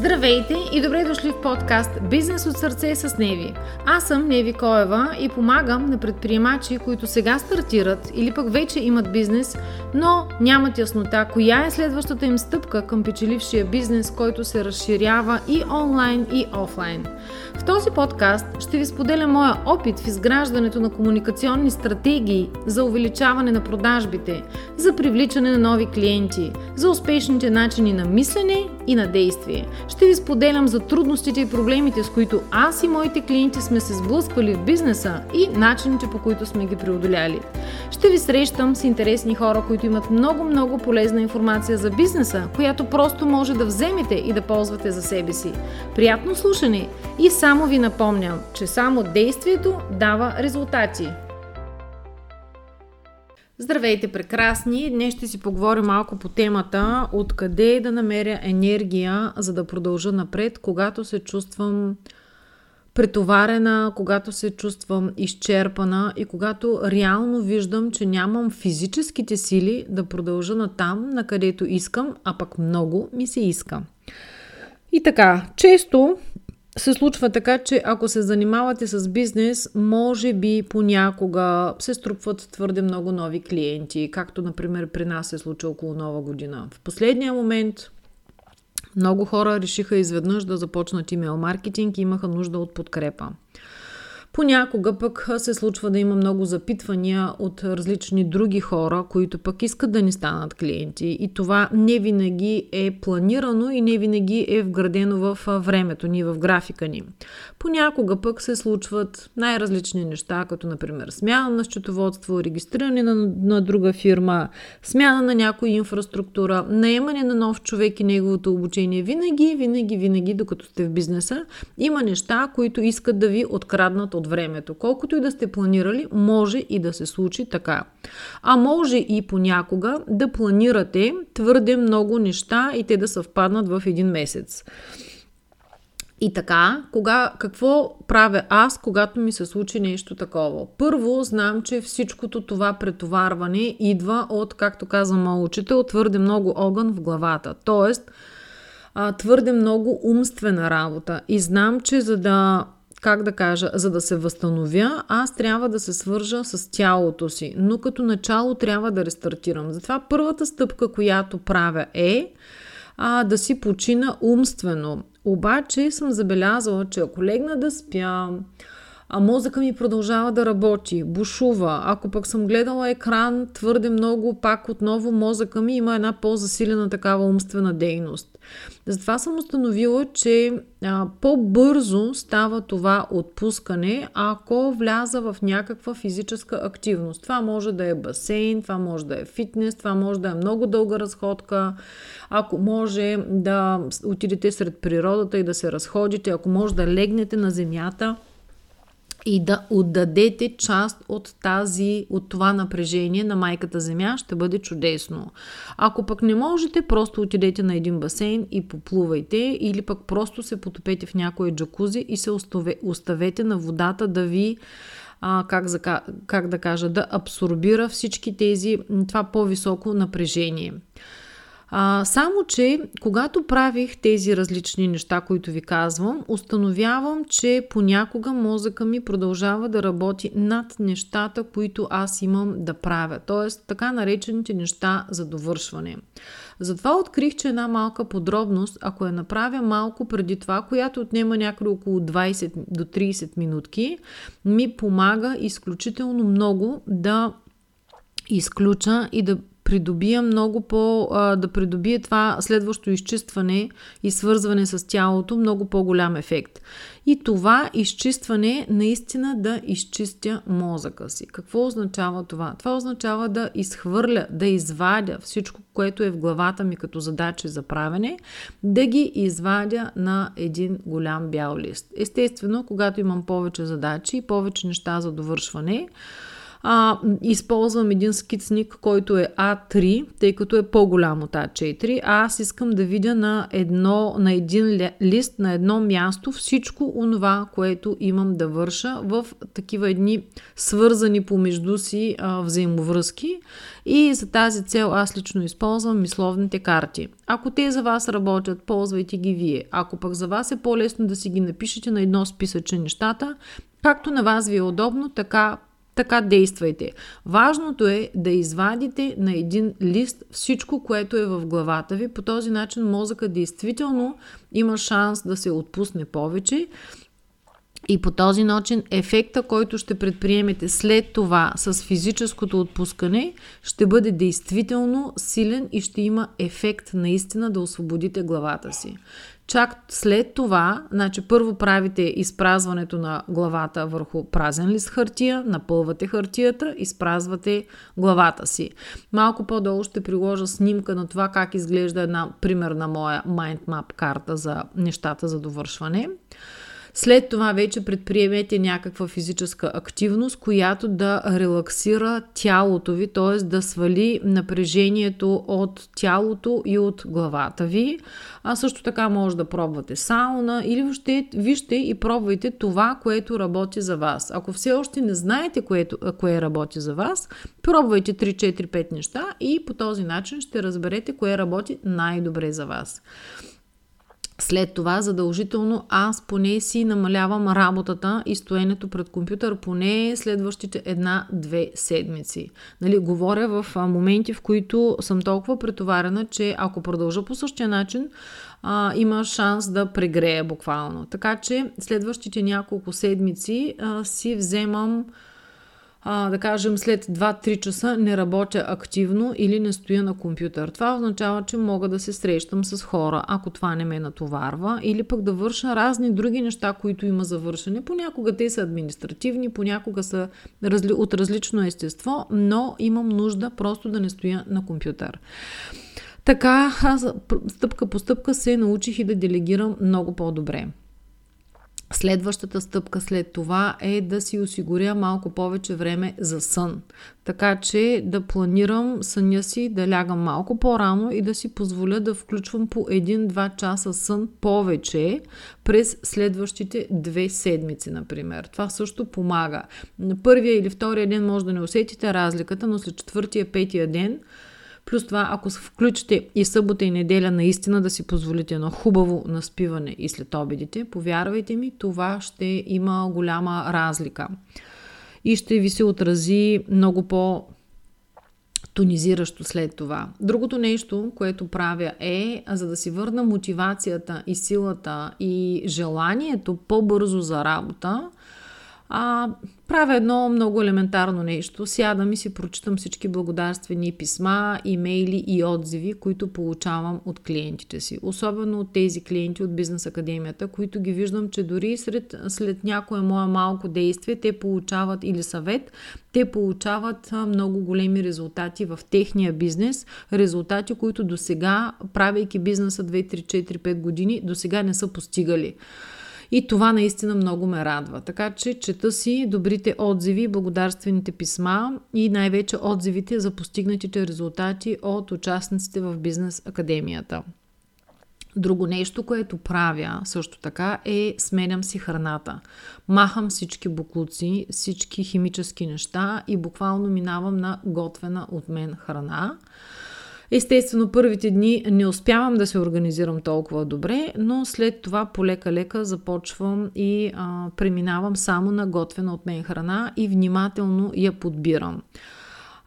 Здравейте и добре дошли в подкаст Бизнес от сърце с Неви. Аз съм Неви Коева и помагам на предприемачи, които сега стартират или пък вече имат бизнес, но нямат яснота коя е следващата им стъпка към печелившия бизнес, който се разширява и онлайн и офлайн. В този подкаст ще ви споделя моя опит в изграждането на комуникационни стратегии за увеличаване на продажбите, за привличане на нови клиенти, за успешните начини на мислене и на действие. Ще ви споделям за трудностите и проблемите, с които аз и моите клиенти сме се сблъсквали в бизнеса и начините по които сме ги преодоляли. Ще ви срещам с интересни хора, които имат много-много полезна информация за бизнеса, която просто може да вземете и да ползвате за себе си. Приятно слушане и само ви напомням, че само действието дава резултати. Здравейте, прекрасни! Днес ще си поговорим малко по темата откъде да намеря енергия, за да продължа напред, когато се чувствам претоварена, когато се чувствам изчерпана и когато реално виждам, че нямам физическите сили да продължа на там, на където искам, а пък много ми се иска. И така, често се случва така, че ако се занимавате с бизнес, може би понякога се струпват твърде много нови клиенти, както например при нас се случи около нова година. В последния момент много хора решиха изведнъж да започнат имейл маркетинг и имаха нужда от подкрепа. Понякога пък се случва да има много запитвания от различни други хора, които пък искат да ни станат клиенти. И това не винаги е планирано и не винаги е вградено в времето ни, в графика ни. Понякога пък се случват най-различни неща, като например смяна на счетоводство, регистриране на, на друга фирма, смяна на някоя инфраструктура, наемане на нов човек и неговото обучение. Винаги, винаги, винаги, докато сте в бизнеса, има неща, които искат да ви откраднат от времето. Колкото и да сте планирали, може и да се случи така. А може и понякога да планирате твърде много неща и те да съвпаднат в един месец. И така, кога, какво правя аз, когато ми се случи нещо такова? Първо, знам, че всичкото това претоварване идва от, както казва моят учител, твърде много огън в главата. Тоест, твърде много умствена работа. И знам, че за да как да кажа, за да се възстановя, аз трябва да се свържа с тялото си. Но като начало трябва да рестартирам. Затова първата стъпка, която правя е а, да си почина умствено. Обаче съм забелязала, че ако легна да спя, а мозъка ми продължава да работи, бушува. Ако пък съм гледала екран твърде много, пак отново мозъка ми има една по-засилена такава умствена дейност. Затова съм установила, че а, по-бързо става това отпускане, ако вляза в някаква физическа активност. Това може да е басейн, това може да е фитнес, това може да е много дълга разходка, ако може да отидете сред природата и да се разходите, ако може да легнете на земята – и да отдадете част от тази, от това напрежение на майката земя, ще бъде чудесно. Ако пък не можете, просто отидете на един басейн и поплувайте или пък просто се потопете в някоя джакузи и се оставете на водата да ви а, как, за, как да кажа, да абсорбира всички тези, това по-високо напрежение. А, само, че когато правих тези различни неща, които ви казвам, установявам, че понякога мозъка ми продължава да работи над нещата, които аз имам да правя. Тоест, така наречените неща за довършване. Затова открих, че една малка подробност, ако я направя малко преди това, която отнема някъде около 20 до 30 минутки, ми помага изключително много да изключа и да придобия много по... А, да придобие това следващо изчистване и свързване с тялото много по-голям ефект. И това изчистване наистина да изчистя мозъка си. Какво означава това? Това означава да изхвърля, да извадя всичко, което е в главата ми като задачи за правене, да ги извадя на един голям бял лист. Естествено, когато имам повече задачи и повече неща за довършване, А, използвам един скицник, който е А3, тъй като е по-голям от А4. А аз искам да видя на, едно, на един лист, на едно място всичко онова, което имам да върша в такива едни свързани помежду си а, взаимовръзки. И за тази цел аз лично използвам мисловните карти. Ако те за вас работят, ползвайте ги вие. Ако пък за вас е по-лесно да си ги напишете на едно списъче нещата, както на вас ви е удобно, така така действайте. Важното е да извадите на един лист всичко, което е в главата ви. По този начин мозъка действително има шанс да се отпусне повече и по този начин ефекта, който ще предприемете след това с физическото отпускане, ще бъде действително силен и ще има ефект наистина да освободите главата си. Чак след това, значи първо правите изпразването на главата върху празен лист хартия, напълвате хартията, изпразвате главата си. Малко по-долу ще приложа снимка на това как изглежда една примерна моя mind map карта за нещата за довършване. След това вече предприемете някаква физическа активност, която да релаксира тялото ви, т.е. да свали напрежението от тялото и от главата ви. А също така може да пробвате сауна или въобще вижте и пробвайте това, което работи за вас. Ако все още не знаете което, кое работи за вас, пробвайте 3-4-5 неща и по този начин ще разберете кое работи най-добре за вас. След това задължително аз поне си намалявам работата и стоенето пред компютър поне следващите една-две седмици. Нали, говоря в моменти, в които съм толкова претоварена, че ако продължа по същия начин, а, има шанс да прегрея буквално. Така че следващите няколко седмици а, си вземам а, да кажем, след 2-3 часа не работя активно или не стоя на компютър. Това означава, че мога да се срещам с хора, ако това не ме натоварва, или пък да върша разни други неща, които има за вършене. Понякога те са административни, понякога са разли... от различно естество, но имам нужда просто да не стоя на компютър. Така, аз стъпка по стъпка се научих и да делегирам много по-добре. Следващата стъпка след това е да си осигуря малко повече време за сън. Така че да планирам съня си, да лягам малко по-рано и да си позволя да включвам по 1-2 часа сън повече през следващите две седмици, например. Това също помага. На първия или втория ден може да не усетите разликата, но след четвъртия, петия ден – Плюс това, ако включите и събота и неделя наистина да си позволите едно хубаво наспиване и след обедите, повярвайте ми, това ще има голяма разлика. И ще ви се отрази много по- тонизиращо след това. Другото нещо, което правя е, за да си върна мотивацията и силата и желанието по-бързо за работа, а, правя едно много елементарно нещо. Сядам и си прочитам всички благодарствени писма, имейли и отзиви, които получавам от клиентите си. Особено от тези клиенти от Бизнес Академията, които ги виждам, че дори след, след някое мое малко действие, те получават или съвет, те получават много големи резултати в техния бизнес. Резултати, които до сега, правейки бизнеса 2, 3, 4, 5 години, до сега не са постигали. И това наистина много ме радва. Така че чета си добрите отзиви, благодарствените писма и най-вече отзивите за постигнатите резултати от участниците в Бизнес Академията. Друго нещо, което правя също така е сменям си храната. Махам всички буклуци, всички химически неща и буквално минавам на готвена от мен храна. Естествено, първите дни не успявам да се организирам толкова добре, но след това полека-лека започвам и а, преминавам само на готвена от мен храна и внимателно я подбирам.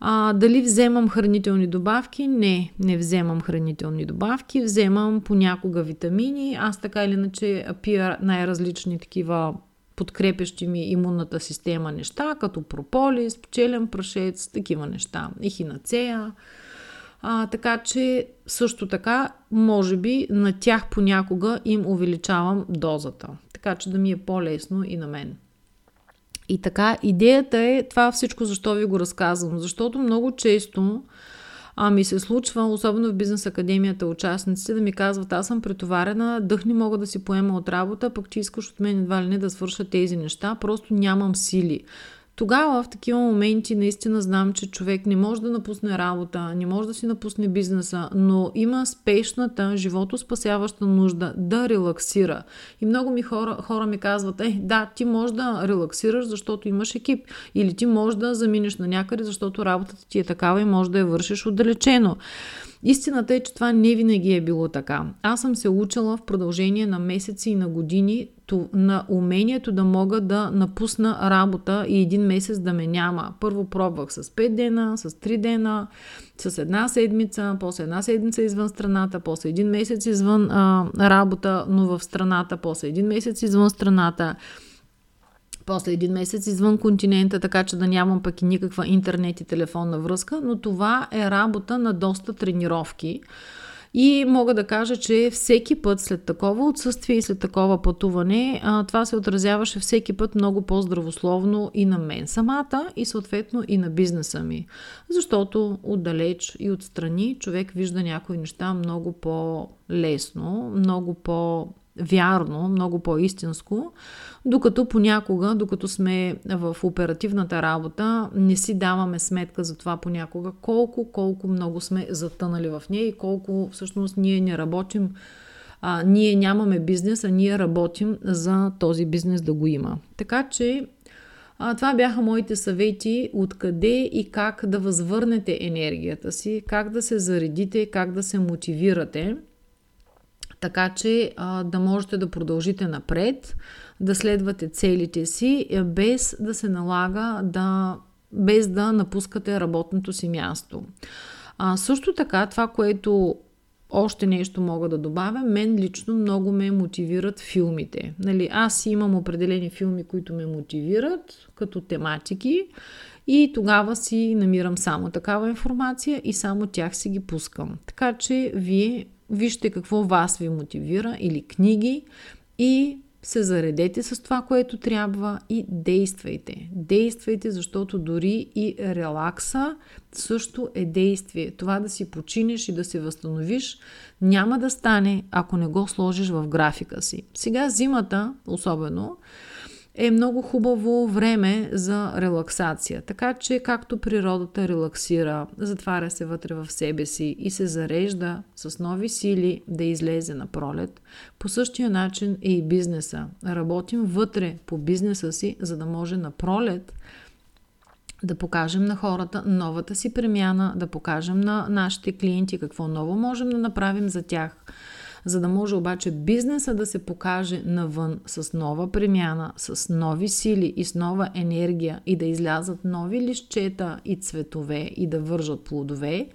А, дали вземам хранителни добавки? Не, не вземам хранителни добавки. Вземам понякога витамини. Аз така или иначе пия най-различни такива подкрепящи ми имунната система неща, като прополис, пчелен прашец, такива неща. Ехинацея. А, така че също така, може би на тях понякога им увеличавам дозата. Така че да ми е по-лесно и на мен. И така, идеята е това всичко, защо ви го разказвам. Защото много често а ми се случва, особено в бизнес академията, участниците да ми казват, аз съм претоварена, дъх не мога да си поема от работа, пък ти искаш от мен едва ли не да свърша тези неща, просто нямам сили. Тогава в такива моменти наистина знам, че човек не може да напусне работа, не може да си напусне бизнеса, но има спешната, живото спасяваща нужда да релаксира. И много ми хора, хора ми казват, е, да, ти можеш да релаксираш, защото имаш екип. Или ти можеш да заминеш на някъде, защото работата ти е такава и може да я вършиш отдалечено. Истината е, че това не винаги е било така. Аз съм се учила в продължение на месеци и на години на умението да мога да напусна работа и един месец да ме няма. Първо пробвах с 5 дена, с 3 дена, с една седмица, после една седмица извън страната, после един месец извън а, работа, но в страната, после един месец извън страната после един месец извън континента, така че да нямам пък и никаква интернет и телефонна връзка, но това е работа на доста тренировки. И мога да кажа, че всеки път след такова отсъствие и след такова пътуване, това се отразяваше всеки път много по-здравословно и на мен самата, и съответно и на бизнеса ми. Защото отдалеч и отстрани човек вижда някои неща много по-лесно, много по- вярно, много по-истинско, докато понякога, докато сме в оперативната работа, не си даваме сметка за това понякога колко, колко много сме затънали в нея и колко всъщност ние не работим, а, ние нямаме бизнес, а ние работим за този бизнес да го има. Така че а, това бяха моите съвети откъде и как да възвърнете енергията си, как да се заредите, как да се мотивирате – така че а, да можете да продължите напред, да следвате целите си, е, без да се налага да, без да напускате работното си място. А, също така, това, което още нещо мога да добавя, мен лично много ме мотивират филмите. Нали, аз имам определени филми, които ме мотивират като тематики и тогава си намирам само такава информация и само тях си ги пускам. Така че вие вижте какво вас ви мотивира или книги и се заредете с това, което трябва и действайте. Действайте, защото дори и релакса също е действие. Това да си починеш и да се възстановиш няма да стане, ако не го сложиш в графика си. Сега зимата, особено, е много хубаво време за релаксация. Така че както природата релаксира, затваря се вътре в себе си и се зарежда с нови сили да излезе на пролет, по същия начин е и бизнеса. Работим вътре по бизнеса си, за да може на пролет да покажем на хората новата си премяна, да покажем на нашите клиенти какво ново можем да направим за тях – за да може обаче бизнеса да се покаже навън с нова премяна, с нови сили и с нова енергия и да излязат нови лищета и цветове и да вържат плодове,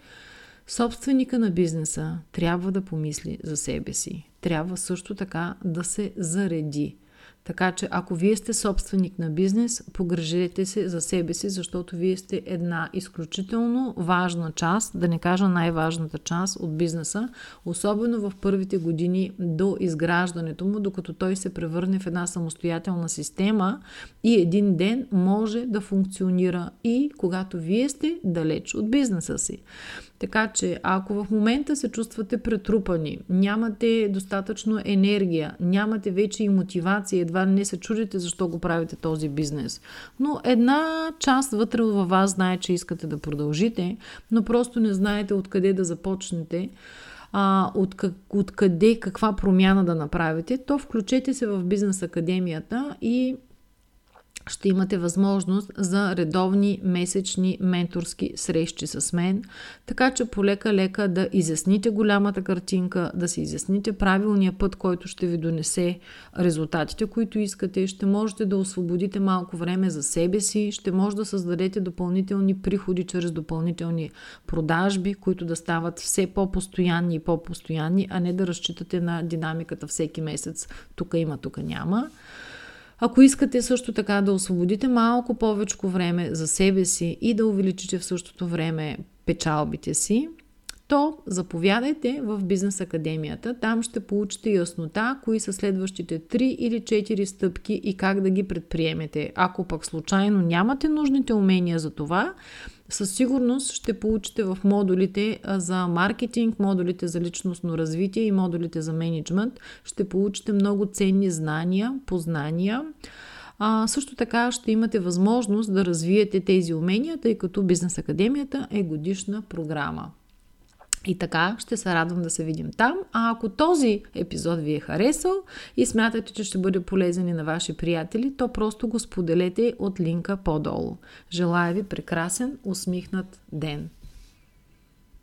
собственика на бизнеса трябва да помисли за себе си. Трябва също така да се зареди – така че ако вие сте собственик на бизнес, погрежете се за себе си, защото вие сте една изключително важна част, да не кажа най-важната част от бизнеса, особено в първите години до изграждането му, докато той се превърне в една самостоятелна система и един ден може да функционира и когато вие сте далеч от бизнеса си. Така че, ако в момента се чувствате претрупани, нямате достатъчно енергия, нямате вече и мотивация, едва не се чудите защо го правите този бизнес, но една част вътре във вас знае, че искате да продължите, но просто не знаете откъде да започнете, а, от, как, откъде, каква промяна да направите, то включете се в бизнес академията и ще имате възможност за редовни месечни менторски срещи с мен, така че полека-лека да изясните голямата картинка, да си изясните правилния път, който ще ви донесе резултатите, които искате, ще можете да освободите малко време за себе си, ще може да създадете допълнителни приходи чрез допълнителни продажби, които да стават все по-постоянни и по-постоянни, а не да разчитате на динамиката всеки месец. Тук има, тук няма. Ако искате също така да освободите малко повече време за себе си и да увеличите в същото време печалбите си, то заповядайте в Бизнес Академията. Там ще получите яснота, кои са следващите 3 или 4 стъпки и как да ги предприемете. Ако пък случайно нямате нужните умения за това, със сигурност ще получите в модулите за маркетинг, модулите за личностно развитие и модулите за менеджмент. Ще получите много ценни знания, познания, А, също така ще имате възможност да развиете тези умения, тъй като Бизнес Академията е годишна програма. И така ще се радвам да се видим там. А ако този епизод ви е харесал и смятате, че ще бъде полезен и на ваши приятели, то просто го споделете от линка по-долу. Желая ви прекрасен, усмихнат ден!